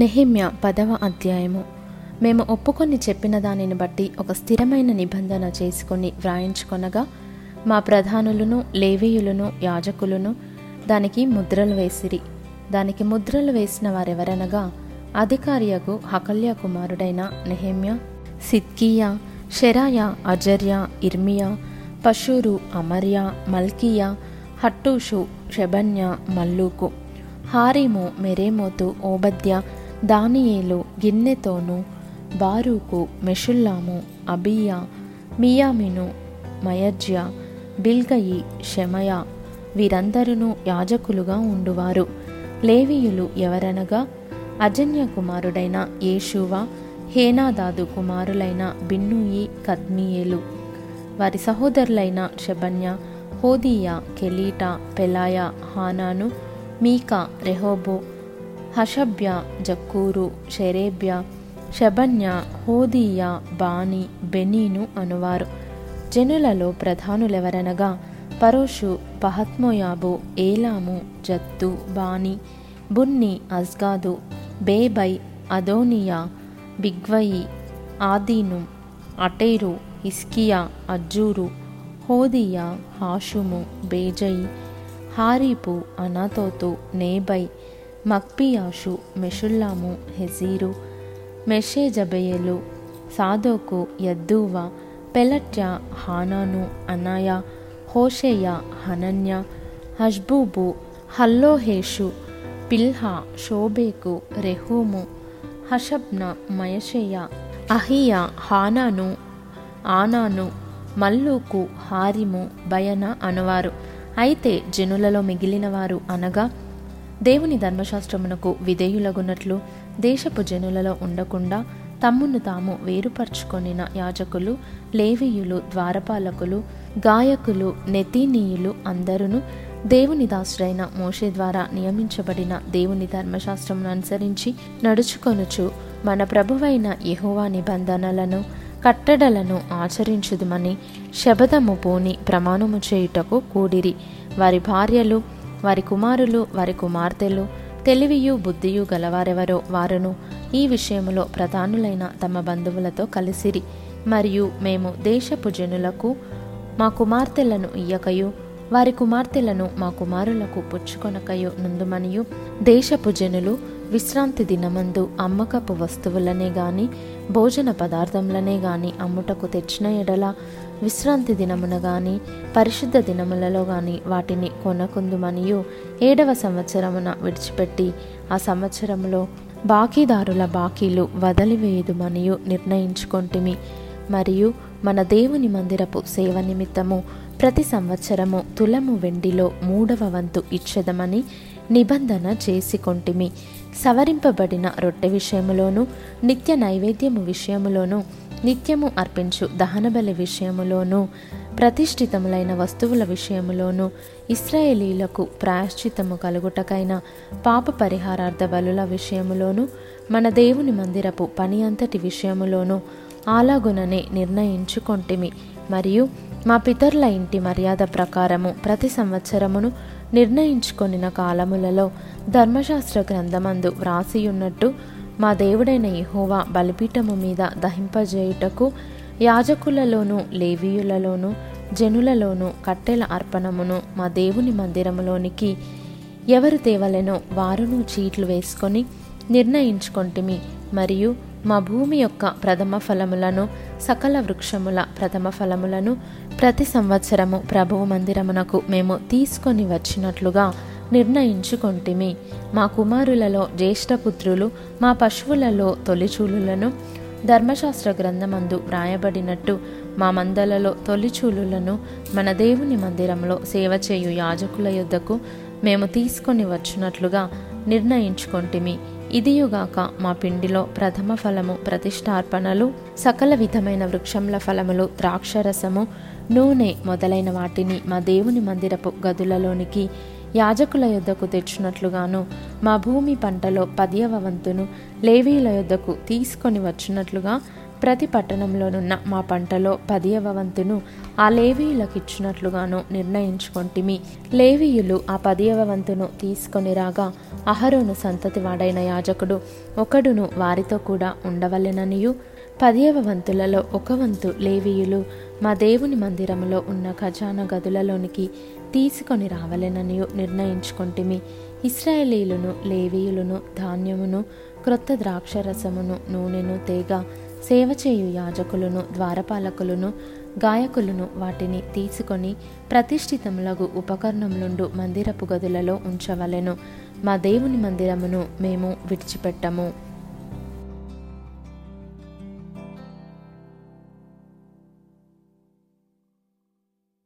నెహిమ్య పదవ అధ్యాయము. మేము ఒప్పుకొని చెప్పిన దానిని బట్టి ఒక స్థిరమైన నిబంధన చేసుకొని వ్రాయించుకొనగా మా ప్రధానులను లేవీయులను యాజకులను దానికి ముద్రలు వేసిరి. దానికి ముద్రలు వేసిన వారెవరనగా అధికారియకు హకల్య కుమారుడైన నెహిమ్య సిద్కియా షెరాయ అజర్య ఇర్మియా పశూరు అమర్య మల్కియా హట్టూషు షెబన్య మల్లూకు హారీము మెరేమోతు ఓబద్య దానియేలు గిన్నెతోను బారూకు మెషుల్లాము అబియా మియామిను మయజ్య బిల్గయి షెమయ వీరందరూ యాజకులుగా ఉండువారు. లేవీయులు ఎవరనగా అజన్య కుమారుడైన యేషువ హేనాదాదు కుమారులైన బిన్నూయి కద్మియేలు. వారి సహోదరులైన షబన్య హోదియా కెలీటా పెలాయ హానాను మీకా రెహోబో హషభ్య జక్కూరు షెరేబ్య షబన్య హోదీయ బాని బెనీను అనువారు. జనులలో ప్రధానులెవరనగా Parosh Pahath Moab Elam Zattu Bani Bunni Azgad Bebai Adonijah Bigvai Adin Ater Hizkijah Azzur Hodijah Hashum Bezai Hariph Anathoth Nebai మక్పియాషు Meshullam హెజీరు మెషేజబెయలు సాదోకు యద్దూవ పెలట్య హానాను అనాయ హోషేయ Hananiah హష్బూబు హల్లోహేషు పిల్హా షోబేకు రెహూము హషబ్న మయషేయ అహియా హానాను ఆనాను మల్లూకు Harim బయన అనువారు అయితే జనులలో మిగిలినవారు అనగా దేవుని ధర్మశాస్త్రమునకు విధేయులగున్నట్లు దేశపు జనులలో ఉండకుండా తమ్మును తాము వేరుపరుచుకొనిన యాజకులు లేవీయులు ద్వారపాలకులు గాయకులు నెతీనీయులు అందరును దేవుని దాసుడైన మోషే ద్వారా నియమించబడిన దేవుని ధర్మశాస్త్రమును అనుసరించి నడుచుకొనుచు మన ప్రభువైన యహోవా నిబంధనలను కట్టడలను ఆచరించుదుమని శబదము పోని ప్రమాణము చేయుటకు కూడిరి. వారి భార్యలు వారి కుమారులు వారి కుమార్తెలు తెలివియు బుద్ధియు గలవారెవరో వారును ఈ విషయములో ప్రధానులైన తమ బంధువులతో కలిసిరి. మరియు మేము దేశపు జనులకు మా కుమార్తెలను ఇయ్యకయు వారి కుమార్తెలను మా కుమారులకు పుచ్చుకొనకయు నుందుమనియు దేశపు జనులు విశ్రాంతి దినమందు అమ్మకపు వస్తువులనే గాని భోజన పదార్థములనే గాని అమ్ముటకు తెచ్చిన ఎడల విశ్రాంతి దినమున గాని పరిశుద్ధ దినములలో గాని వాటిని కొనకుందుమనియు ఏడవ సంవత్సరమున విడిచిపెట్టి ఆ సంవత్సరములో బాకీదారుల బాకీలు వదిలివేయుదుమనియు నిర్ణయించుకొంటిమి. మరియు మన దేవుని మందిరపు సేవ నిమిత్తము ప్రతి సంవత్సరము తులము వెండిలో మూడవ వంతు ఇచ్చెదమని నిబంధన చేసుకొంటిమి. సవరింపబడిన రొట్టె విషయములోను నిత్య నైవేద్యము విషయములోను నిత్యము అర్పించు దహనబలి విషయములోను ప్రతిష్ఠితములైన వస్తువుల విషయములోను ఇస్రాయేలీలకు ప్రాయశ్చితము కలుగుటకైన పాప పరిహారార్థ బలుల విషయములోను మన దేవుని మందిరపు పని అంతటి విషయములోను అలాగుననే నిర్ణయించుకొంటిమి. మరియు మా పితరుల ఇంటి మర్యాద ప్రకారము ప్రతి సంవత్సరమును నిర్ణయించుకొనిన కాలములలో ధర్మశాస్త్ర గ్రంథమందు వ్రాసియున్నట్టు మా దేవుడైన యెహోవా బలిపీఠము మీద దహింపజేయుటకు యాజకులలోను లేవీయులలోనూ జనులలోనూ కట్టెల అర్పణమును మా దేవుని మందిరములోనికి ఎవరు తేవలెనో వారును చీట్లు వేసుకొని నిర్ణయించుకొంటిమి. మరియు మా భూమి యొక్క ప్రథమ ఫలములను సకల వృక్షముల ప్రథమ ఫలములను ప్రతి సంవత్సరము ప్రభువు మందిరమునకు మేము తీసుకొని వచ్చినట్లుగా నిర్ణయించుకొంటిమి. మా కుమారులలో జ్యేష్ఠపుత్రులు మా పశువులలో తొలిచూలులను ధర్మశాస్త్ర గ్రంథమందు వ్రాయబడినట్టు మా మందలలో తొలిచూలులను మన దేవుని మందిరంలో సేవ చేయు యాజకుల యొద్దకు మేము తీసుకొని వచ్చినట్లుగా నిర్ణయించుకొంటిమి. ఇదియుగాక మా పిండిలో ప్రథమ ఫలము ప్రతిష్టార్పణలు సకల విధమైన వృక్షంల ఫలములు ద్రాక్షరసము నూనె మొదలైన వాటిని మా దేవుని మందిరపు గదులలోనికి యాజకుల యొద్దకు తెచ్చినట్లుగాను మా భూమి పంటలో పదియవ వంతును లేవీల యొద్దకు తీసుకొని వచ్చినట్లుగా ప్రతి పట్టణంలోనున్న మా పంటలో పదియవ వంతును ఆ లేవీయులకు ఇచ్చినట్లుగాను నిర్ణయించుకొంటిమి. లేవీయులు ఆ పదియవ వంతును తీసుకొని రాగా అహరోను సంతతి వాడైన యాజకుడు ఒకడును వారితో కూడా ఉండవలెననియు. పదియవ వంతులలో ఒక వంతు లేవీయులు మా దేవుని మందిరములో ఉన్న ఖజానా గదులలోనికి తీసుకొని రావలెనని నిర్ణయించుకొంటిమి. ఇస్రాయేలీలను లేవీయులను ధాన్యమును క్రొత్త ద్రాక్షరసమును నూనెను తేగ సేవ చేయు యాజకులను ద్వారపాలకులను గాయకులను వాటిని తీసుకొని ప్రతిష్ఠితములగు ఉపకరణములుండు మందిరపు గదులలో ఉంచవలెను. మా దేవుని మందిరమును మేము విడిచిపెట్టము.